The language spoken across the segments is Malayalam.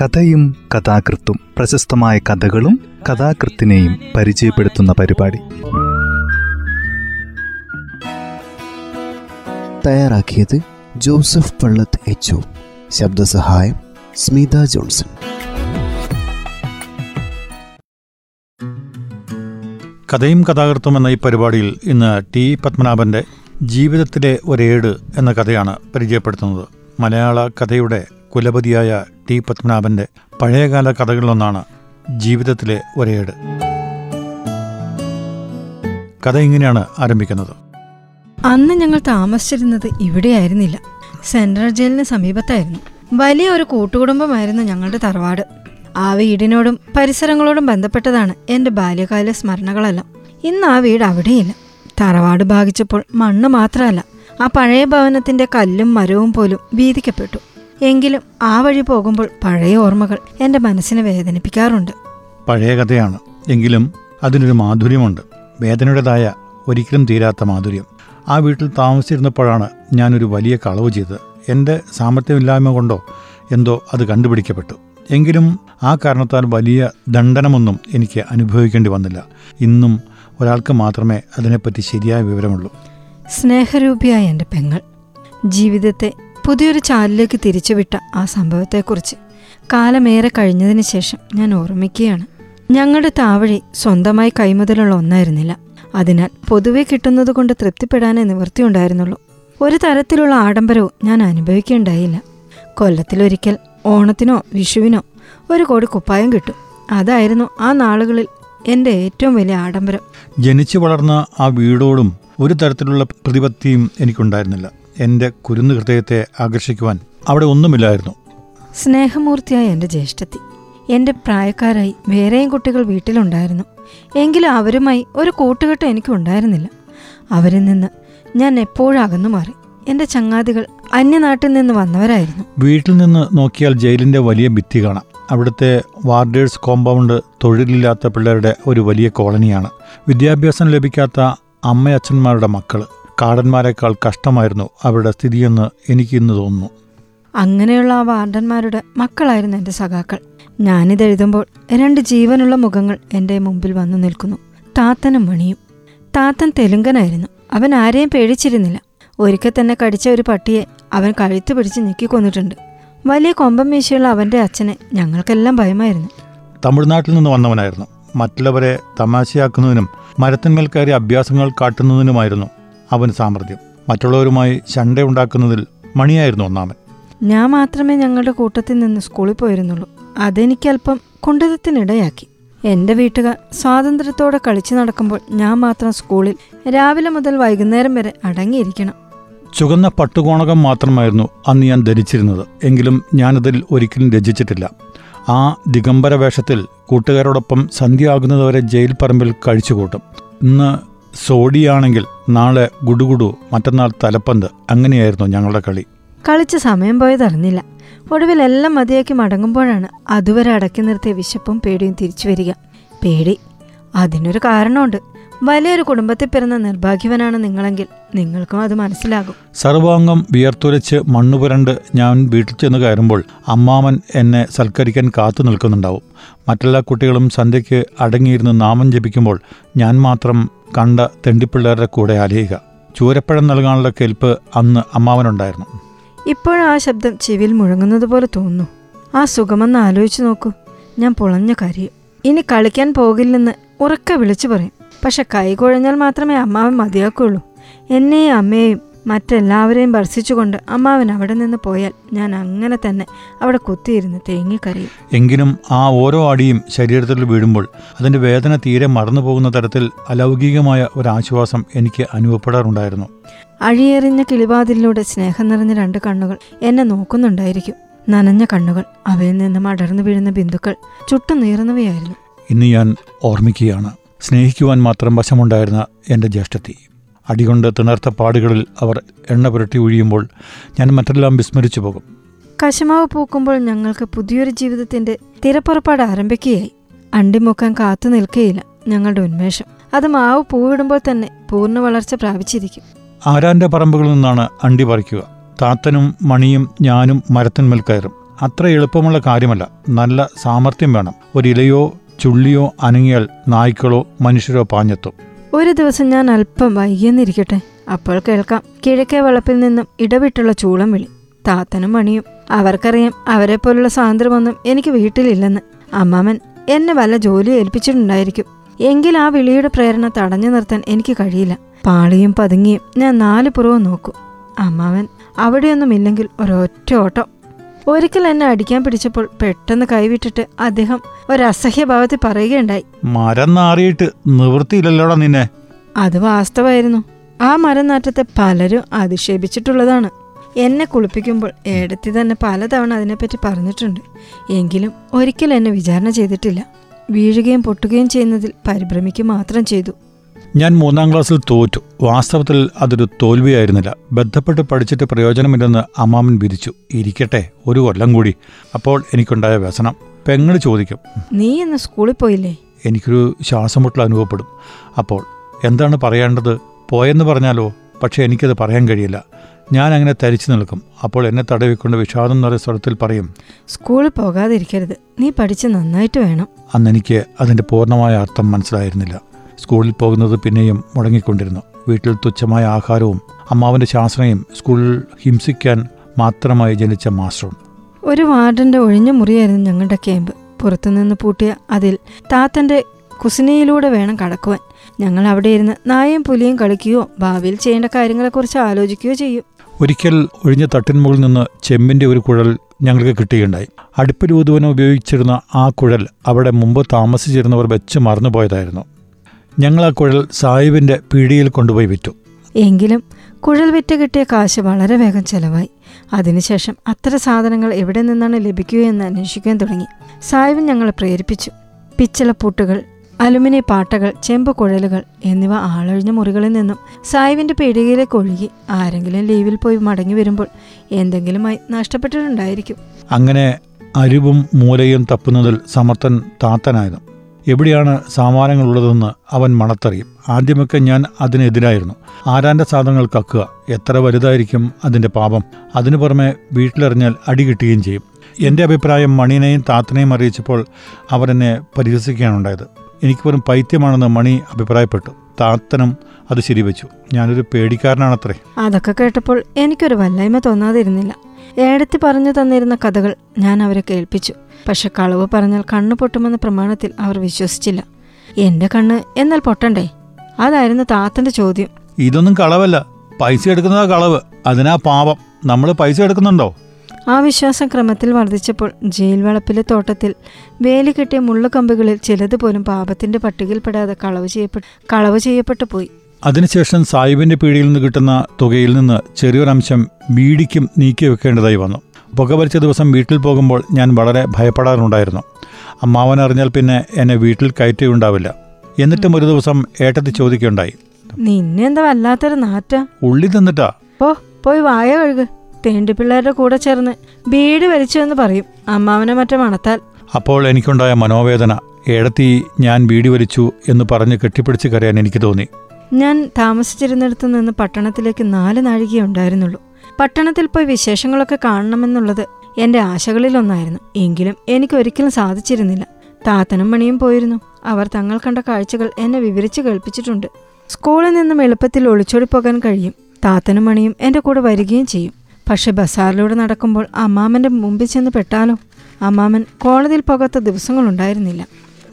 കഥയും കഥാകൃത്തും പ്രശസ്തമായ കഥകളും കഥാകൃത്തിനെയും പരിചയപ്പെടുത്തുന്ന പരിപാടി. തയ്യാറാക്കിയത് ജോസഫ് പള്ളത്ത് എച്ച് ശബ്ദസഹായം സ്മിത ജോൺസൺ. കഥയും കഥാകൃത്തും എന്ന ഈ പരിപാടിയിൽ ഇന്ന് ടി പത്മനാഭന്റെ ജീവിതത്തിലെ ഒരേട് എന്ന കഥയാണ് പരിചയപ്പെടുത്തുന്നത്. മലയാള കഥയുടെ കുലപതിയായ ടി പത്മനാഭന്റെ പഴയകാല കഥകളിലൊന്നാണ് ജീവിതത്തിലെ ഒരേട്. കഥ ഇങ്ങനെയാണ് ആരംഭിക്കുന്നത്. അന്ന് ഞങ്ങൾ താമസിച്ചിരുന്നത് ഇവിടെയായിരുന്നില്ല. സെൻട്രൽ ജയിലിന് സമീപത്തായിരുന്നു. വലിയ ഒരു കൂട്ടുകുടുംബമായിരുന്നു ഞങ്ങളുടെ തറവാട്. ആ വീടിനോടും പരിസരങ്ങളോടും ബന്ധപ്പെട്ടതാണ് എന്റെ ബാല്യകാല സ്മരണകളെല്ലാം. ഇന്ന് ആ വീട് അവിടെയില്ല. തറവാട് ഭാഗിച്ചപ്പോൾ മണ്ണ് മാത്രമല്ല ആ പഴയ ഭവനത്തിന്റെ കല്ലും മരവും പോലും വീതിക്കപ്പെട്ടു. എങ്കിലും ആ വഴി പോകുമ്പോൾ പഴയ ഓർമ്മകൾ എന്റെ മനസ്സിനെ വേദനിപ്പിക്കാറുണ്ട്. പഴയ കഥയാണ്. എങ്കിലും അതിനൊരു മാധുര്യമുണ്ട്. വേദനയുടേതായ ഒരിക്കലും തീരാത്ത മാധുര്യം. ആ വീട്ടിൽ താമസിച്ചിരുന്നപ്പോഴാണ് ഞാനൊരു വലിയ കളവ് ചെയ്തത്. എന്റെ സാമർത്ഥ്യമില്ലായ്മ കൊണ്ടോ എന്തോ അത് കണ്ടുപിടിക്കപ്പെട്ടു. എങ്കിലും ആ കാരണത്താൽ വലിയ ദണ്ഡനമൊന്നും എനിക്ക് അനുഭവിക്കേണ്ടി വന്നില്ല. ഇന്നും ഒരാൾക്ക് മാത്രമേ അതിനെപ്പറ്റി ശരിയായ വിവരമുള്ളൂ. സ്നേഹരൂപിയായ എന്റെ പെങ്ങൾ ജീവിതത്തെ പുതിയൊരു ചാലിലേക്ക് തിരിച്ചുവിട്ട ആ സംഭവത്തെക്കുറിച്ച് കാലമേറെ കഴിഞ്ഞതിന് ശേഷം ഞാൻ ഓർമ്മിക്കുകയാണ്. ഞങ്ങളുടെ താവഴി സ്വന്തമായി കൈമുതലുള്ള ഒന്നായിരുന്നില്ല. അതിനാൽ പൊതുവെ കിട്ടുന്നതുകൊണ്ട് തൃപ്തിപ്പെടാനേ നിവൃത്തിയുണ്ടായിരുന്നുള്ളൂ. ഒരു തരത്തിലുള്ള ആഡംബരവും ഞാൻ അനുഭവിക്കുകയുണ്ടായില്ല കൊല്ലത്തിലൊരിക്കൽ ഓണത്തിനോ വിഷുവിനോ ഒരു കോടി കുപ്പായം കിട്ടും. അതായിരുന്നു ആ നാളുകളിൽ എന്റെ ഏറ്റവും വലിയ ആഡംബരം. ജനിച്ചു വളർന്ന ആ വീടോടും ഒരു തരത്തിലുള്ള പ്രതിപത്തിയും എനിക്കുണ്ടായിരുന്നില്ല. എന്റെ കുരുന്നു ഹൃദയത്തെ ആകർഷിക്കുവാൻ അവിടെ ഒന്നുമില്ലായിരുന്നു. സ്നേഹമൂർത്തിയായ എന്റെ ജ്യേഷ്ഠത്തി. എന്റെ പ്രായക്കാരായി വേറെയും കുട്ടികൾ വീട്ടിലുണ്ടായിരുന്നു. എങ്കിലും അവരുമായി ഒരു കൂട്ടുകെട്ട് എനിക്കുണ്ടായിരുന്നില്ല അവരിൽ നിന്ന് ഞാൻ എപ്പോഴും അകന്നു മാറി. എന്റെ ചങ്ങാതികൾ അന്യനാട്ടിൽ നിന്ന് വന്നവരായിരുന്നു. വീട്ടിൽ നിന്ന് നോക്കിയാൽ ജയിലിന്റെ വലിയ ഭിത്തി കാണാം. അവിടുത്തെ വാർഡേഴ്സ് കോമ്പൗണ്ട് തൊഴിലില്ലാത്ത പിള്ളേരുടെ ഒരു വലിയ കോളനിയാണ്. വിദ്യാഭ്യാസം ലഭിക്കാത്ത അമ്മയച്ഛന്മാരുടെ മക്കൾ കാടന്മാരെക്കാൾ കഷ്ടമായിരുന്നു അവരുടെ സ്ഥിതിയെന്ന് എനിക്കിന്ന് തോന്നുന്നു. അങ്ങനെയുള്ള ആ വാർഡന്മാരുടെ മക്കളായിരുന്നു എന്റെ സഖാക്കൾ. ഞാനിത് എഴുതുമ്പോൾ രണ്ട് ജീവനുള്ള മുഖങ്ങൾ എന്റെ മുമ്പിൽ വന്നു നിൽക്കുന്നു. താത്തനും മണിയും. താത്തൻ തെലുങ്കനായിരുന്നു. അവൻ ആരെയും പേടിച്ചിരുന്നില്ല. ഒരിക്കൽ തന്നെ കടിച്ച ഒരു പട്ടിയെ അവൻ കഴുത്ത് പിടിച്ച് ഞെക്കിക്കൊന്നിട്ടുണ്ട്. വലിയ കൊമ്പം വീശിയുള്ള അവന്റെ അച്ഛനെ ഞങ്ങൾക്കെല്ലാം ഭയമായിരുന്നു. തമിഴ്നാട്ടിൽ നിന്ന് വന്നവനായിരുന്നു. മറ്റുള്ളവരെ തമാശയാക്കുന്നതിനും മരത്തിന്മേൽ കയറി അഭ്യാസങ്ങൾ കാട്ടുന്നതിനുമായിരുന്നു അവന് സാമർഥ്യം. മറ്റുള്ളവരുമായി ശണ്ടയുണ്ടാക്കുന്നതിൽ മണിയായിരുന്നു ഒന്നാമൻ. ഞാൻ മാത്രമേ ഞങ്ങളുടെ കൂട്ടത്തിൽ നിന്ന് സ്കൂളിൽ പോയിരുന്നുള്ളൂ. അതെനിക്കല്പം കുണ്ഠിതത്തിനിടയാക്കി. എന്റെ വീട്ടുകാർ സ്വാതന്ത്ര്യത്തോടെ കളിച്ചു നടക്കുമ്പോൾ ഞാൻ മാത്രം സ്കൂളിൽ രാവിലെ മുതൽ വൈകുന്നേരം വരെ അടങ്ങിയിരിക്കണം. ചുവന്ന പട്ടുകോണകം മാത്രമായിരുന്നു അന്ന് ഞാൻ ധരിച്ചിരുന്നത്. എങ്കിലും ഞാനതിൽ ഒരിക്കലും രചിച്ചിട്ടില്ല ആ ദിഗംബര വേഷത്തിൽ കൂട്ടുകാരോടൊപ്പം സന്ധ്യയാകുന്നതുവരെ ജയിൽ പറമ്പിൽ കഴിച്ചുകൂട്ടും. ഇന്ന് സോഡിയാണെങ്കിൽ നാളെ ഗുഡുഗുഡു മറ്റന്നാൾ തലപ്പന്ത് അങ്ങനെയായിരുന്നു ഞങ്ങളുടെ കളി. കളിച്ച സമയം പോയതറിഞ്ഞില്ല ഒടുവിൽ എല്ലാം മതിയാക്കി മടങ്ങുമ്പോഴാണ് അതുവരെ അടക്കി നിർത്തിയ വിശപ്പും പേടിയും തിരിച്ചു വരിക. പേടി. അതിനൊരു കാരണമുണ്ട്. വലിയൊരു കുടുംബത്തിൽ പിറന്ന നിർഭാഗ്യവനാണ് നിങ്ങളെങ്കിൽ നിങ്ങൾക്കും അത് മനസ്സിലാകും. സർവാംഗം വിയർത്തുരച്ച് മണ്ണു പുരണ്ട് ഞാൻ വീട്ടിൽ ചെന്ന് കയറുമ്പോൾ അമ്മാമൻ എന്നെ സൽക്കരിക്കാൻ കാത്തു നിൽക്കുന്നുണ്ടാവും. മറ്റെല്ലാ കുട്ടികളും സന്ധ്യയ്ക്ക് അടങ്ങിയിരുന്ന് നാമം ജപിക്കുമ്പോൾ ഞാൻ മാത്രം കണ്ട തെണ്ടിപ്പിള്ളേരുടെ കൂടെ അലയുക. ചൂരപ്പഴം നൽകാനുള്ള കെൽപ്പ് അന്ന് അമ്മാവനുണ്ടായിരുന്നു. ഇപ്പോഴും ആ ശബ്ദം ചെവിയിൽ മുഴങ്ങുന്നത് പോലെ തോന്നുന്നു. ആ സുഖമെന്ന് ആലോചിച്ചു നോക്കൂ. ഞാൻ പൊളഞ്ഞ കരയും. ഇനി കളിക്കാൻ പോകില്ലെന്ന് ഉറക്കെ വിളിച്ചു പറയും. പക്ഷെ കൈകുഴഞ്ഞാൽ മാത്രമേ അമ്മാവൻ മതിയാക്കുള്ളൂ. എന്നെയും അമ്മയെയും മറ്റെല്ലാവരെയും ഭർശിച്ചുകൊണ്ട് അമ്മാവൻ അവിടെ നിന്ന് പോയാൽ ഞാൻ അങ്ങനെ തന്നെ അവിടെ കുത്തിയിരുന്ന് തേങ്ങിക്കരയും. എങ്കിലും ആ ഓരോ അടിയും ശരീരത്തിൽ വീഴുമ്പോൾ അതിന്റെ വേദന തീരെ മറന്നു പോകുന്ന തരത്തിൽ അലൗകികമായ ഒരാശ്വാസം എനിക്ക് അനുഭവപ്പെടാറുണ്ടായിരുന്നു. അഴിയെറിഞ്ഞ കിളിവാതിലൂടെ സ്നേഹം നിറഞ്ഞ രണ്ട് കണ്ണുകൾ എന്നെ നോക്കുന്നുണ്ടായിരിക്കും. നനഞ്ഞ കണ്ണുകൾ അവയിൽ നിന്നും അടർന്നു വീഴുന്ന ബിന്ദുക്കൾ ചുട്ടു നീറുന്നവയായിരുന്നു. ഇന്ന് ഞാൻ ഓർമ്മിക്കുകയാണ്. സ്നേഹിക്കുവാൻ മാത്രം വശമുണ്ടായിരുന്ന എന്റെ ജ്യേഷ്ഠത്തി. അടികൊണ്ട് തിണർത്ത പാടുകളിൽ അവർ എണ്ണ പുരട്ടി ഒഴിയുമ്പോൾ ഞാൻ മറ്റെല്ലാം വിസ്മരിച്ചു പോകും. കശമാവ് പൂക്കുമ്പോൾ ഞങ്ങൾക്ക് പുതിയൊരു ജീവിതത്തിന്റെ തിരപ്പുറപ്പാട് ആരംഭിക്കുകയായി. അണ്ടിമുക്കാൻ കാത്തു നിൽക്കുകയില്ല ഞങ്ങളുടെ ഉന്മേഷം. അത് മാവ് പൂവിടുമ്പോൾ തന്നെ പൂർണ വളർച്ച പ്രാപിച്ചിരിക്കും. ആരാന്റെ പറമ്പുകളിൽ നിന്നാണ് അണ്ടി പറിക്കുക? താത്തനും മണിയും ഞാനും മരത്തിന്മേൽ കയറും. അത്ര എളുപ്പമുള്ള കാര്യമല്ല. നല്ല സാമർഥ്യം വേണം. ഒരിലയോ ചുള്ളിയോ അനങ്ങിയാൽ നായ്ക്കളോ മനുഷ്യരോ പാഞ്ഞെത്തും. ഒരു ദിവസം ഞാൻ അല്പം വൈകിയെന്നിരിക്കട്ടെ. അപ്പോൾ കേൾക്കാം. കിഴക്കേ വളപ്പിൽ നിന്നും ഇടവിട്ടുള്ള ചൂളം വിളി. താത്തനും മണിയും. അവർക്കറിയാം അവരെ പോലുള്ള സ്വാതന്ത്ര്യമൊന്നും എനിക്ക് വീട്ടിലില്ലെന്ന്. അമ്മാമൻ എന്നെ വല്ല ജോലി ഏൽപ്പിച്ചിട്ടുണ്ടായിരിക്കും. എങ്കിൽ ആ വിളിയുടെ പ്രേരണ തടഞ്ഞു നിർത്താൻ എനിക്ക് കഴിയില്ല. പാളിയും പതുങ്ങിയും ഞാൻ നാല് പുറവും നോക്കും. അമ്മാവൻ അവിടെയൊന്നുമില്ലെങ്കിൽ ഒരൊറ്റ ഓട്ടം. ഒരിക്കൽ എന്നെ അടിക്കാൻ പിടിച്ചപ്പോൾ പെട്ടെന്ന് കൈവിട്ടിട്ട് അദ്ദേഹം ഒരസഹ്യഭാവത്തിൽ പറയുകയുണ്ടായി. മരം നാറിയിട്ട് നിവൃത്തിയില്ലല്ലോടാ നിന്നെ? അത് വാസ്തവായിരുന്നു ആ മരം നാറ്റത്തെ പലരും അധിക്ഷേപിച്ചിട്ടുള്ളതാണ് എന്നെ കുളിപ്പിക്കുമ്പോൾ ഏടത്തി തന്നെ പലതവണ അതിനെപ്പറ്റി പറഞ്ഞിട്ടുണ്ട്. എങ്കിലും ഒരിക്കലും എന്നെ വിചാരണ ചെയ്തിട്ടില്ല. വീഴുകയും പൊട്ടുകയും ചെയ്യുന്നതിൽ പരിഭ്രമിക്കുക മാത്രം ചെയ്തു. ഞാൻ മൂന്നാം ക്ലാസ്സിൽ തോറ്റു. വാസ്തവത്തിൽ അതൊരു തോൽവിയായിരുന്നില്ല. ബന്ധപ്പെട്ട് പഠിച്ചിട്ട് പ്രയോജനമില്ലെന്ന് അമ്മാമൻ വിധിച്ചു. ഇരിക്കട്ടെ ഒരു കൊല്ലം കൂടി. അപ്പോൾ എനിക്കുണ്ടായ വ്യസനം. പെങ്ങൾ ചോദിക്കും നീ ഇന്ന് സ്കൂളിൽ പോയില്ലേ? എനിക്കൊരു ശ്വാസമുട്ടൽ അനുഭവപ്പെടും. അപ്പോൾ എന്താണ് പറയേണ്ടത്? പോയെന്ന് പറഞ്ഞാലോ? പക്ഷേ എനിക്കത് പറയാൻ കഴിയില്ല. ഞാൻ അങ്ങനെ തരിച്ചു നിൽക്കും. അപ്പോൾ എന്നെ തടവിക്കൊണ്ട് വിഷാദം നിറയ സ്വരത്തിൽ പറയും സ്കൂളിൽ പോകാതിരിക്കരുത്. നീ പഠിച്ച് നന്നായിട്ട് വേണം. അന്ന് എനിക്ക് അതിന്റെ പൂർണമായ അർത്ഥം മനസ്സിലായിരുന്നില്ല. സ്കൂളിൽ പോകുന്നത് പിന്നെയും മുടങ്ങിക്കൊണ്ടിരുന്നു. വീട്ടിൽ തുച്ഛമായ ആഹാരവും അമ്മാവന്റെ ശാസനയും സ്കൂളിൽ ഹിംസിക്കാൻ മാത്രമായി ജനിച്ച മാസ്റ്ററും. ഒരു വാർഡന്റെ ഒഴിഞ്ഞ മുറിയായിരുന്നു ഞങ്ങളുടെ ക്യാമ്പ്. പുറത്തുനിന്ന് പൂട്ടിയ അതിൽ താത്തന്റെ കുസിനയിലൂടെ വേണം കടക്കുവാൻ. ഞങ്ങൾ അവിടെ ഇരുന്ന് നായയും പുലിയും കളിക്കുകയോ ഭാവിയിൽ ചെയ്യേണ്ട കാര്യങ്ങളെക്കുറിച്ച് ആലോചിക്കുകയോ ചെയ്യും. ഒരിക്കൽ ഒഴിഞ്ഞ തട്ടിൻമുകളിൽ നിന്ന് ചെമ്പിന്റെ ഒരു കുഴൽ ഞങ്ങൾക്ക് കിട്ടുകയുണ്ടായി. അടുപ്പിൽ ഊതുവന് ഉപയോഗിച്ചിരുന്ന ആ കുഴൽ അവിടെ മുമ്പ് താമസിച്ചിരുന്നവർ വെച്ച് മറന്നുപോയതായിരുന്നു. ഞങ്ങൾ ആ കുഴൽ സായിബിന്റെ പീടിയിൽ കൊണ്ടുപോയി വിറ്റു. എങ്കിലും കുഴൽ വിറ്റ് കിട്ടിയ കാശ് വളരെ വേഗം ചെലവായി. അതിനുശേഷം അത്തരം സാധനങ്ങൾ എവിടെ നിന്നാണ് ലഭിക്കുകയെന്ന് അന്വേഷിക്കാൻ തുടങ്ങി. സാഹിബ് ഞങ്ങളെ പ്രേരിപ്പിച്ചു. പിച്ചളപ്പൂട്ടുകൾ അലുമിനിയ പാട്ടകൾ ചെമ്പ് കുഴലുകൾ എന്നിവ ആളൊഴിഞ്ഞ മുറികളിൽ നിന്നും സായിബിന്റെ പീടികയിലേക്ക് ഒഴുകി ആരെങ്കിലും ലീവിൽ പോയി മടങ്ങി വരുമ്പോൾ എന്തെങ്കിലുമായി നഷ്ടപ്പെട്ടിട്ടുണ്ടായിരിക്കും അങ്ങനെ അരിവും മൂലയും തപ്പുന്നതിൽ സമർത്ഥൻ താത്തനായിരുന്നു എവിടെയാണ് സാമാനങ്ങളുള്ളതെന്ന് അവൻ മണത്തറിയും. ആദ്യമൊക്കെ ഞാൻ അതിനെതിരായിരുന്നു. ആരാന്റെ സാധനങ്ങൾ കക്കുക? എത്ര വലുതായിരിക്കും അതിന്റെ പാപം? അതിനു പുറമെ വീട്ടിലെറിഞ്ഞാൽ അടി കിട്ടുകയും ചെയ്യും. എന്റെ അഭിപ്രായം മണിനെയും താത്തനെയും അറിയിച്ചപ്പോൾ അവർ എന്നെ പരിഹസിക്കുകയാണുണ്ടായത് എനിക്ക് വെറും പൈത്യമാണെന്ന് മണി അഭിപ്രായപ്പെട്ടു. താത്തനും അത് ശരിവെച്ചു. ഞാനൊരു പേടിക്കാരനാണത്രേ. അതൊക്കെ കേട്ടപ്പോൾ എനിക്കൊരു വല്ലായ്മ തോന്നാതിരുന്നില്ല. ഏടത്തി പറഞ്ഞു തന്നിരുന്ന കഥകൾ ഞാൻ അവരെ കേൾപ്പിച്ചു. പക്ഷെ കളവ് പറഞ്ഞാൽ കണ്ണു പൊട്ടുമെന്ന പ്രമാണത്തിൽ അവർ വിശ്വസിച്ചില്ല. എന്റെ കണ്ണ് എന്നാൽ പൊട്ടണ്ടേ? അതായിരുന്നു താത്തന്റെ ചോദ്യം. ഇതൊന്നും കളവല്ല. പൈസ എടുക്കുന്നതാ കളവ്. അതിനാ പാപം. നമ്മൾ പൈസ എടുക്കുന്നുണ്ടോ? ആ വിശ്വാസം ക്രമത്തിൽ വർദ്ധിച്ചപ്പോൾ ജയിൽ വളപ്പിലെ തോട്ടത്തിൽ വേലി കെട്ടിയ മുള്ളുകമ്പുകളിൽ ചിലത് പോലും പാപത്തിന്റെ പട്ടികയിൽപ്പെടാതെ കളവ് ചെയ്യപ്പെട്ടു കളവ് ചെയ്യപ്പെട്ടു പോയി. അതിനുശേഷം സാഹിബിന്റെ പീടിയിൽ നിന്ന് കിട്ടുന്ന തുകയിൽ നിന്ന് ചെറിയൊരംശം ബീഡിക്കും നീക്കി വെക്കേണ്ടതായി വന്നു. പുകവലിച്ച ദിവസം വീട്ടിൽ പോകുമ്പോൾ ഞാൻ വളരെ ഭയപ്പെടാറുണ്ടായിരുന്നു. അമ്മാവൻ അറിഞ്ഞാൽ പിന്നെ എന്നെ വീട്ടിൽ കയറ്റുകയുണ്ടാവില്ല എന്നിട്ടും ഒരു ദിവസം ഏട്ടത്തി ചോദിക്കുകയുണ്ടായി. നിന്നെ എന്താ വല്ലാത്തൊരു നാറ്റ? ഉള്ളി തിന്നിട്ടാ? പോ പോയി വായ കഴുകു. തേണ്ടി പിള്ളേരുടെ കൂടെ ചേർന്ന് ബീഡ് വലിച്ചു എന്ന് പറയും അമ്മാവനെ മറ്റേ മണത്താൽ. അപ്പോൾ എനിക്കുണ്ടായ മനോവേദന ഏടത്തി ഞാൻ ബീഡി വലിച്ചു എന്ന് പറഞ്ഞ് കെട്ടിപ്പിടിച്ച് കരയാൻ എനിക്ക് തോന്നി. ഞാൻ താമസിച്ചിരുന്നിടത്തു നിന്ന് പട്ടണത്തിലേക്ക് നാല് നാഴികയേ ഉണ്ടായിരുന്നുള്ളൂ പട്ടണത്തിൽ പോയി വിശേഷങ്ങളൊക്കെ കാണണമെന്നുള്ളത് എന്റെ ആശകളിലൊന്നായിരുന്നു. എങ്കിലും എനിക്ക് ഒരിക്കലും സാധിച്ചിരുന്നില്ല. താത്തനും മണിയും പോയിരുന്നു. അവർ തങ്ങൾ കണ്ട കാഴ്ചകൾ എന്നെ വിവരിച്ചു കേൾപ്പിച്ചിട്ടുണ്ട്. സ്കൂളിൽ നിന്നും എളുപ്പത്തിൽ ഒളിച്ചോടി പോകാൻ കഴിയും. താത്തനും മണിയും എന്റെ കൂടെ വരികയും ചെയ്യും. പക്ഷെ ബസാറിലൂടെ നടക്കുമ്പോൾ അമ്മാമന്റെ മുമ്പിൽ ചെന്ന് പെട്ടാലോ? അമ്മാമൻ കോളേജിൽ പോകാത്ത ദിവസങ്ങളുണ്ടായിരുന്നില്ല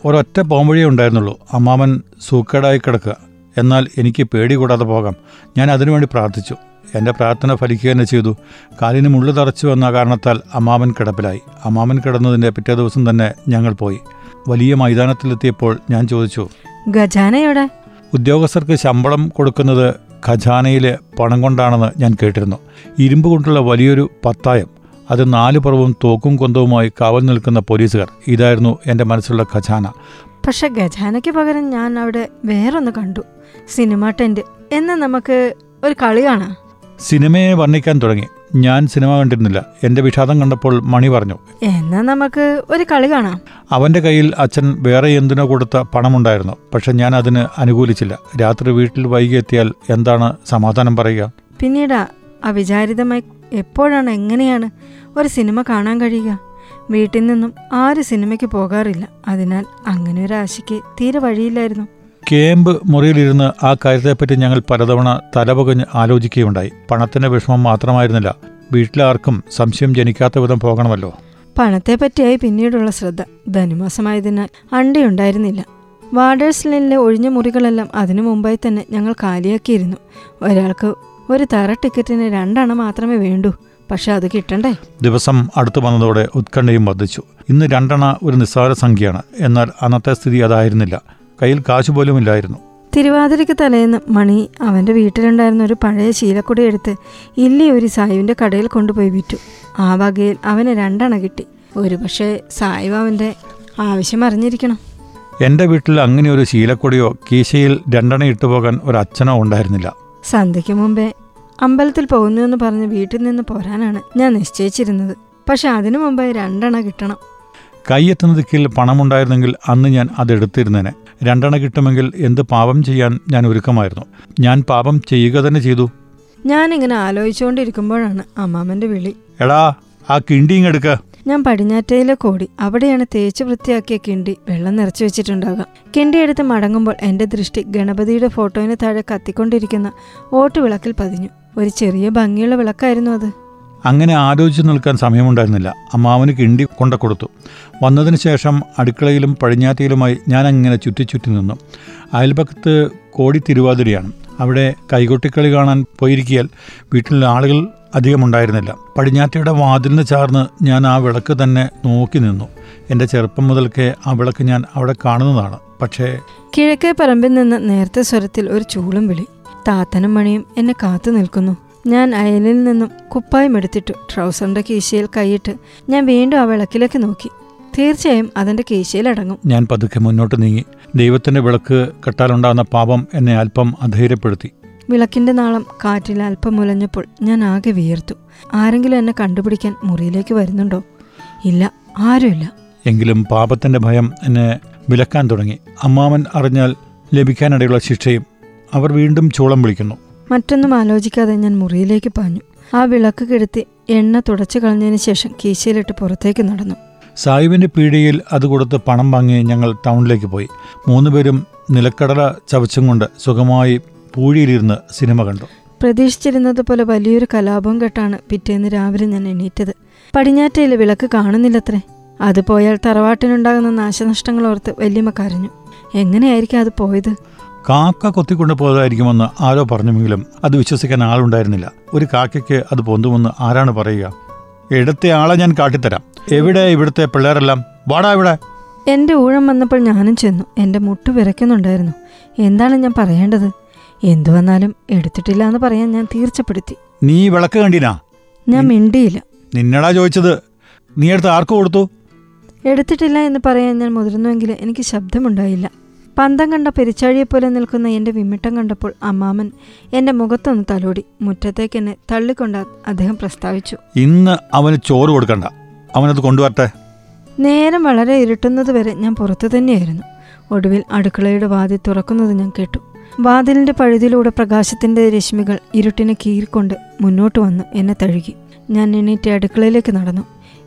ഒരൊറ്റ പോംവഴിയേ ഉണ്ടായിരുന്നുള്ളൂ. അമ്മാമൻ സൂക്കേടായി കിടക്കുക. എന്നാൽ എനിക്ക് പേടി കൂടാതെ പോകാം. ഞാൻ അതിനുവേണ്ടി പ്രാർത്ഥിച്ചു. എന്റെ പ്രാർത്ഥന ഫലിക്കുക തന്നെ ചെയ്തു. കാലിന് മുള്ളു തറച്ചു എന്ന കാരണത്താൽ അമ്മാമൻ കിടപ്പിലായി. അമ്മാമൻ കിടന്നതിന്റെ പിറ്റേ ദിവസം തന്നെ ഞങ്ങൾ പോയി. വലിയ മൈതാനത്തിലെത്തിയപ്പോൾ ഞാൻ ചോദിച്ചു ഖജാനയോടെ? ഉദ്യോഗസ്ഥർക്ക് ശമ്പളം കൊടുക്കുന്നത് ഖജാനയിലെ പണം കൊണ്ടാണെന്ന് ഞാൻ കേട്ടിരുന്നു. ഇരുമ്പ് കൊണ്ടുള്ള വലിയൊരു പത്തായം അത് നാല് പുറവും തോക്കും കൊന്തവുമായി കാവൽ നിൽക്കുന്ന പോലീസുകാർ. ഇതായിരുന്നു എന്റെ മനസ്സിലുള്ള ഖജാന. പക്ഷെ ഖജാനയ്ക്ക് പകരം ഞാൻ അവിടെ വേറൊന്ന് കണ്ടു. സിനിമ ടെന്റ് എന്ന് നമുക്ക് ഒരു കളി കാണാം. സിനിമയെ വർണിക്കാൻ തുടങ്ങി. ഞാൻ സിനിമ കണ്ടിരുന്നില്ല. എന്റെ വിഷാദം കണ്ടപ്പോൾ മണി പറഞ്ഞു. എന്നാ നമുക്ക് ഒരു കളി കാണാം. അവന്റെ കയ്യിൽ അച്ഛൻ വേറെ എന്തിനോ കൊടുത്ത പണമുണ്ടായിരുന്നു. പക്ഷെ ഞാൻ അതിന് അനുകൂലിച്ചില്ല. രാത്രി വീട്ടിൽ വൈകി എത്തിയാൽ എന്താണ് സമാധാനം പറയുക? പിന്നീട് അവിചാരിതമായി എപ്പോഴാണ് എങ്ങനെയാണ് ഒരു സിനിമ കാണാൻ കഴിയുക? വീട്ടിൽ നിന്നും ആരും സിനിമയ്ക്ക് പോകാറില്ല. അതിനാൽ അങ്ങനെ ഒരു ആശയ്ക്ക് തീരെ വഴിയില്ലായിരുന്നു. ക്യാമ്പ് മുറിയിലിരുന്ന് ആ കാര്യത്തെപ്പറ്റി ഞങ്ങൾ പലതവണ തലപകഞ്ഞ് ആലോചിക്കുകയുണ്ടായി. പണത്തിന്റെ വിഷമം മാത്രമായിരുന്നില്ല. വീട്ടിലാർക്കും സംശയം ജനിക്കാത്ത വിധം പോകണമല്ലോ. പണത്തെ പറ്റിയായി പിന്നീടുള്ള ശ്രദ്ധ ധനുമാസമായതിനാൽ അണ്ടയുണ്ടായിരുന്നില്ല. വാർഡേഴ്സ് ലൈനിലെ ഒഴിഞ്ഞ മുറികളെല്ലാം അതിനു മുമ്പായി തന്നെ ഞങ്ങൾ കാലിയാക്കിയിരുന്നു. ഒരാൾക്ക് ഒരു തറ ടിക്കറ്റിന് രണ്ടെണ്ണ മാത്രമേ വേണ്ടൂ. പക്ഷെ അത് കിട്ടണ്ടേ? ദിവസം അടുത്തു വന്നതോടെ ഉത്കണ്ഠയും വർദ്ധിച്ചു. ഇന്ന് രണ്ടെണ്ണ ഒരു നിസ്സാര സംഖ്യയാണ്. എന്നാൽ അന്നത്തെ സ്ഥിതി അതായിരുന്നില്ല. കയ്യിൽ കാശ് പോലും ഇല്ലായിരുന്നു. തിരുവാതിരയ്ക്ക് തലേന്ന് മണി അവന്റെ വീട്ടിലുണ്ടായിരുന്ന ഒരു പഴയ ശീലക്കുടി എടുത്ത് ഇല്ലി ഒരു സായുവിന്റെ കടയിൽ കൊണ്ടുപോയി വിറ്റു. ആ വകയിൽ അവന് രണ്ടെണ്ണ കിട്ടി. ഒരുപക്ഷെ സായു അവന്റെ ആവശ്യം അറിഞ്ഞിരിക്കണം. എന്റെ വീട്ടിൽ അങ്ങനെ ഒരു ശീലക്കൊടിയോ കീശയിൽ രണ്ടെണ്ണ ഇട്ടുപോകാൻ ഒരു അച്ഛനോ ഉണ്ടായിരുന്നില്ല. സന്ധ്യയ്ക്ക് മുമ്പേ അമ്പലത്തിൽ പോകുന്നു എന്ന് പറഞ്ഞ് വീട്ടിൽ നിന്ന് പോരാനാണ് ഞാൻ നിശ്ചയിച്ചിരുന്നത്. പക്ഷെ അതിനു മുമ്പേ രണ്ടെണ്ണ കിട്ടണം. കൈയെത്തുന്ന ദിക്കിൽ പണമുണ്ടായിരുന്നെങ്കിൽ അന്ന് ഞാൻ അതെടുത്തിരുന്നേനെ രണ്ടെണ്ണ കിട്ടുമെങ്കിൽ എന്ത് പാപം ചെയ്യാൻ ഞാൻ ഒരുക്കമായിരുന്നു? ഞാൻ പാപം ചെയ്യുക തന്നെ ചെയ്തു. ഞാൻ ഇങ്ങനെ ആലോചിച്ചുകൊണ്ടിരിക്കുമ്പോഴാണ് അമ്മാമന്റെ വിളി. എടാ ആ കിണ്ടി എടുക്ക. ഞാൻ പടിഞ്ഞാറ്റയിലെ കോടി അവിടെയാണ് തേച്ച് വൃത്തിയാക്കിയ കിണ്ടി വെള്ളം നിറച്ചു വെച്ചിട്ടുണ്ടാകാം കിണ്ടി എടുത്ത് മടങ്ങുമ്പോൾ എന്റെ ദൃഷ്ടി ഗണപതിയുടെ ഫോട്ടോയിന് താഴെ കത്തിക്കൊണ്ടിരിക്കുന്ന ഓട്ടുവിളക്കിൽ പതിഞ്ഞു. ഒരു ചെറിയ ഭംഗിയുള്ള വിളക്കായിരുന്നു അത്. അങ്ങനെ ആലോചിച്ച് നിൽക്കാൻ സമയമുണ്ടായിരുന്നില്ല. അമ്മാവന് കിണ്ടി കൊണ്ട കൊടുത്തു. വന്നതിന് ശേഷം അടുക്കളയിലും പടിഞ്ഞാറ്റയിലുമായി ഞാൻ അങ്ങനെ ചുറ്റി നിന്നു. അയൽപക്കത്ത് കോടി തിരുവാതിരയാണ്. അവിടെ കൈകൊട്ടിക്കളി കാണാൻ പോയിരിക്കിയാൽ വീട്ടിൽ ആളുകൾ അധികമുണ്ടായിരുന്നില്ല. പടിഞ്ഞാറ്റയുടെ വാതിലിന് ചാർന്ന് ഞാൻ ആ വിളക്ക് തന്നെ നോക്കി നിന്നു. എന്റെ ചെറുപ്പം മുതൽക്കേ ആ വിളക്ക് ഞാൻ അവിടെ കാണുന്നതാണ്. പക്ഷേ കിഴക്കേ പറമ്പിൽ നിന്ന് നേരത്തെ സ്വരത്തിൽ ഒരു ചൂളും വിളി. താത്തനും മണിയും എന്നെ കാത്തു നിൽക്കുന്നു. ഞാൻ അയലിൽ നിന്നും കുപ്പായം എടുത്തിട്ടു ട്രൗസറിന്റെ കീശയിൽ കൈയിട്ട് ഞാൻ വീണ്ടും ആ വിളക്കിലേക്ക് നോക്കി. തീർച്ചയായും അതിന്റെ കീശയിലടങ്ങും. ഞാൻ പതുക്കെ മുന്നോട്ട് നീങ്ങി. ദൈവത്തിന്റെ വിളക്ക് കെട്ടാലുണ്ടാകുന്ന പാപം എന്നെ അല്പം അധൈര്യപ്പെടുത്തി. വിളക്കിന്റെ നാളം കാറ്റിൽ അല്പം മുലഞ്ഞപ്പോൾ ഞാൻ ആകെ വിയർത്തു. ആരെങ്കിലും എന്നെ കണ്ടുപിടിക്കാൻ മുറിയിലേക്ക് വരുന്നുണ്ടോ? ഇല്ല ആരുമില്ല. എങ്കിലും പാപത്തിന്റെ ഭയം എന്നെ വിലക്കാൻ തുടങ്ങി. അമ്മാവൻ അറിഞ്ഞാൽ ലഭിക്കാനിടയുള്ള ശിക്ഷയും അവർ വീണ്ടും ചൂളം വിളിക്കുന്നു. മറ്റൊന്നും ആലോചിക്കാതെ ഞാൻ മുറിയിലേക്ക് പാഞ്ഞു. ആ വിളക്ക് കെടുത്തി എണ്ണ തുടച്ചു കളഞ്ഞതിന് ശേഷം കീശയിലിട്ട് പുറത്തേക്ക് നടന്നു. സായുവിന്റെ പീടികയിൽ അത് കൊടുത്ത് പണം വാങ്ങി ഞങ്ങൾ ടൗണിലേക്ക് പോയി. മൂന്നുപേരും നിലക്കടല ചവച്ചും കൊണ്ട് സുഖമായി പൂഴിയിലിരുന്ന് സിനിമ കണ്ടു. പ്രതീക്ഷിച്ചിരുന്നത് പോലെ വലിയൊരു കലാപം കെട്ടാണ് പിറ്റേന്ന് രാവിലെ ഞാൻ എണീറ്റത്. പടിഞ്ഞാറ്റയിൽ വിളക്ക് കാണുന്നില്ലത്രേ. അത് പോയാൽ തറവാട്ടിനുണ്ടാകുന്ന നാശനഷ്ടങ്ങൾ ഓർത്ത് വല്യമ്മ കരഞ്ഞു. എങ്ങനെയായിരിക്കും അത് പോയത്? കാക്ക കൊത്തിക്കൊണ്ട് പോയതായിരിക്കുമെന്ന് ആരോ പറഞ്ഞുവെങ്കിലും അത് വിശ്വസിക്കാൻ ആളുണ്ടായിരുന്നില്ല. ഒരു കാക്കയ്ക്ക് അത് പൊന്തുമെന്ന് ആരാണ് പറയുക? ഇടത്തെ ആളെ ഞാൻ കാട്ടിത്തരാം. എവിടെ ഇവിടുത്തെ പിള്ളേരെല്ലാം? വാടാ ഇവിടെ. എന്റെ ഊഴം വന്നപ്പോൾ ഞാനും ചെന്നു. എന്റെ മുട്ട് വിറയ്ക്കുന്നുണ്ടായിരുന്നു. എന്താണ് ഞാൻ പറയേണ്ടത്? എന്തു വന്നാലും എടുത്തിട്ടില്ല എന്ന് പറയാൻ ഞാൻ തീർച്ചപ്പെടുത്തി. നീ വിളക്ക് കണ്ടിനാ? ഞാൻ മിണ്ടിയില്ല. നിന്നടാ ചോദിച്ചത്. നീ എടുത്ത് ആർക്ക് കൊടുത്തു? എടുത്തിട്ടില്ല എന്ന് പറയാൻ ഞാൻ മുതിർന്നുവെങ്കിൽ എനിക്ക് ശബ്ദമുണ്ടായില്ല. പന്തം കണ്ട പെരിച്ചാഴിയെപ്പോലെ നിൽക്കുന്ന എന്റെ വിമ്മിട്ടം കണ്ടപ്പോൾ അമ്മാമൻ എന്റെ മുഖത്തൊന്ന് തലോടി. മുറ്റത്തേക്ക് എന്നെ തള്ളിക്കൊണ്ട് അദ്ദേഹം പ്രസ്താവിച്ചു. ഇന്ന് അവന് ചോറ് കൊടുക്കണ്ട. അവനത് കൊണ്ടുവരട്ടെ. നേരം വളരെ ഇരുട്ടുന്നത് വരെ ഞാൻ പുറത്തു തന്നെയായിരുന്നു. ഒടുവിൽ അടുക്കളയുടെ വാതിൽ തുറക്കുന്നത് ഞാൻ കേട്ടു. വാതിലിന്റെ പഴുതിലൂടെ പ്രകാശത്തിന്റെ രശ്മികൾ ഇരുട്ടിനെ കീറിക്കൊണ്ട് മുന്നോട്ട് വന്ന് എന്നെ തഴുകി. ഞാൻ എണീറ്റ് അടുക്കളയിലേക്ക് നടന്നു.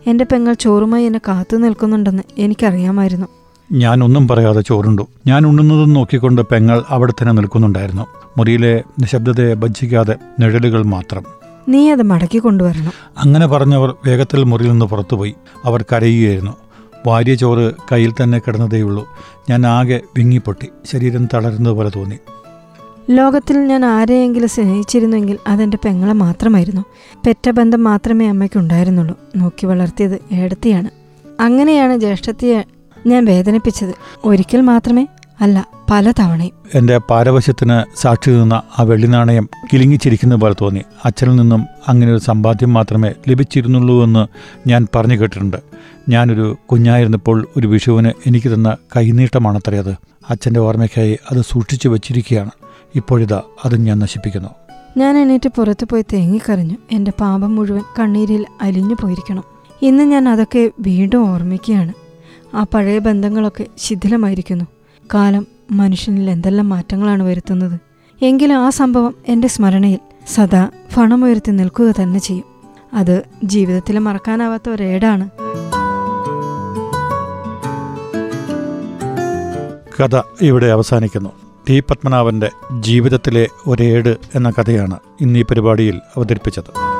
എന്റെ പെങ്ങൾ ചോറുമായി എന്നെ കാത്തു നിൽക്കുന്നുണ്ടെന്ന് എനിക്കറിയാമായിരുന്നു. ഞാൻ ഒന്നും പറയാതെ ചോറുണ്ടു. ഞാൻ ഉണ്ണുന്നതും നോക്കിക്കൊണ്ട് പെങ്ങൾ അവിടെ തന്നെ നിൽക്കുന്നുണ്ടായിരുന്നു. മുറിയിലെ നിശബ്ദതയെ ഭജിക്കാതെ നിഴലുകൾ മാത്രം. നീ അത് മടക്കി കൊണ്ടുവരണം. അങ്ങനെ പറഞ്ഞവർ വേഗത്തിൽ മുറിയിൽ നിന്ന് പുറത്തുപോയി. അവർ കരയുകയായിരുന്നു. വാരിയ ചോറ് കയ്യിൽ തന്നെ കിടന്നതേയുള്ളൂ. ഞാൻ ആകെ വിങ്ങിപ്പൊട്ടി. ശരീരം തളരുന്നത് പോലെ തോന്നി. ലോകത്തിൽ ഞാൻ ആരെയെങ്കിലും സ്നേഹിച്ചിരുന്നെങ്കിൽ അതെന്റെ പെങ്ങളെ മാത്രമായിരുന്നു. പെറ്റ ബന്ധം മാത്രമേ അമ്മയ്ക്കുണ്ടായിരുന്നുള്ളൂ. നോക്കി വളർത്തിയത് ഏടത്തിയാണ്. അങ്ങനെയാണ് ജ്യേഷ്ഠത്തിയെ ഞാൻ വേദനിപ്പിച്ചത് ഒരിക്കൽ മാത്രമേ അല്ല പല തവണയും. എന്റെ പാരവശ്യത്തിന് സാക്ഷി നിന്ന ആ വെള്ളിനാണയം കിലുങ്ങിച്ചിരിക്കുന്ന പോലെ തോന്നി. അച്ഛനിൽ നിന്നും അങ്ങനെ ഒരു സമ്പാദ്യം മാത്രമേ ലഭിച്ചിരുന്നുള്ളൂ എന്ന് ഞാൻ പറഞ്ഞു കേട്ടിട്ടുണ്ട്. ഞാനൊരു കുഞ്ഞായിരുന്നപ്പോൾ ഒരു വിഷുവിന് എനിക്ക് തന്ന കൈനീട്ടമാണത്രേ അത്. അച്ഛന്റെ ഓർമ്മയ്ക്കായി അത് സൂക്ഷിച്ചു വെച്ചിരിക്കുകയാണ്. ഇപ്പോഴിതാ അത് ഞാൻ നശിപ്പിക്കുന്നു. ഞാൻ എണീറ്റ് പുറത്തു പോയി തേങ്ങിക്കറിഞ്ഞു. എന്റെ പാപം മുഴുവൻ കണ്ണീരിൽ അലിഞ്ഞു പോയിരിക്കണം. ഇന്ന് ഞാൻ അതൊക്കെ വീണ്ടും ഓർമ്മിക്കുകയാണ്. ആ പഴയ ബന്ധങ്ങളൊക്കെ ശിഥിലമായിരിക്കുന്നു. കാലം മനുഷ്യനിൽ എന്തെല്ലാം മാറ്റങ്ങളാണ് വരുത്തുന്നത്. എങ്കിലും ആ സംഭവം എന്റെ സ്മരണയിൽ സദാ ഫണമുയർത്തി നിൽക്കുക തന്നെ ചെയ്യും. അത് ജീവിതത്തിൽ മറക്കാനാവാത്ത ഒരേടാണ് കഥ ഇവിടെ അവസാനിക്കുന്നു. ടി. പത്മനാഭന്റെ ജീവിതത്തിലെ ഒരേട് എന്ന കഥയാണ് ഇന്ന് പരിപാടിയിൽ അവതരിപ്പിച്ചത്.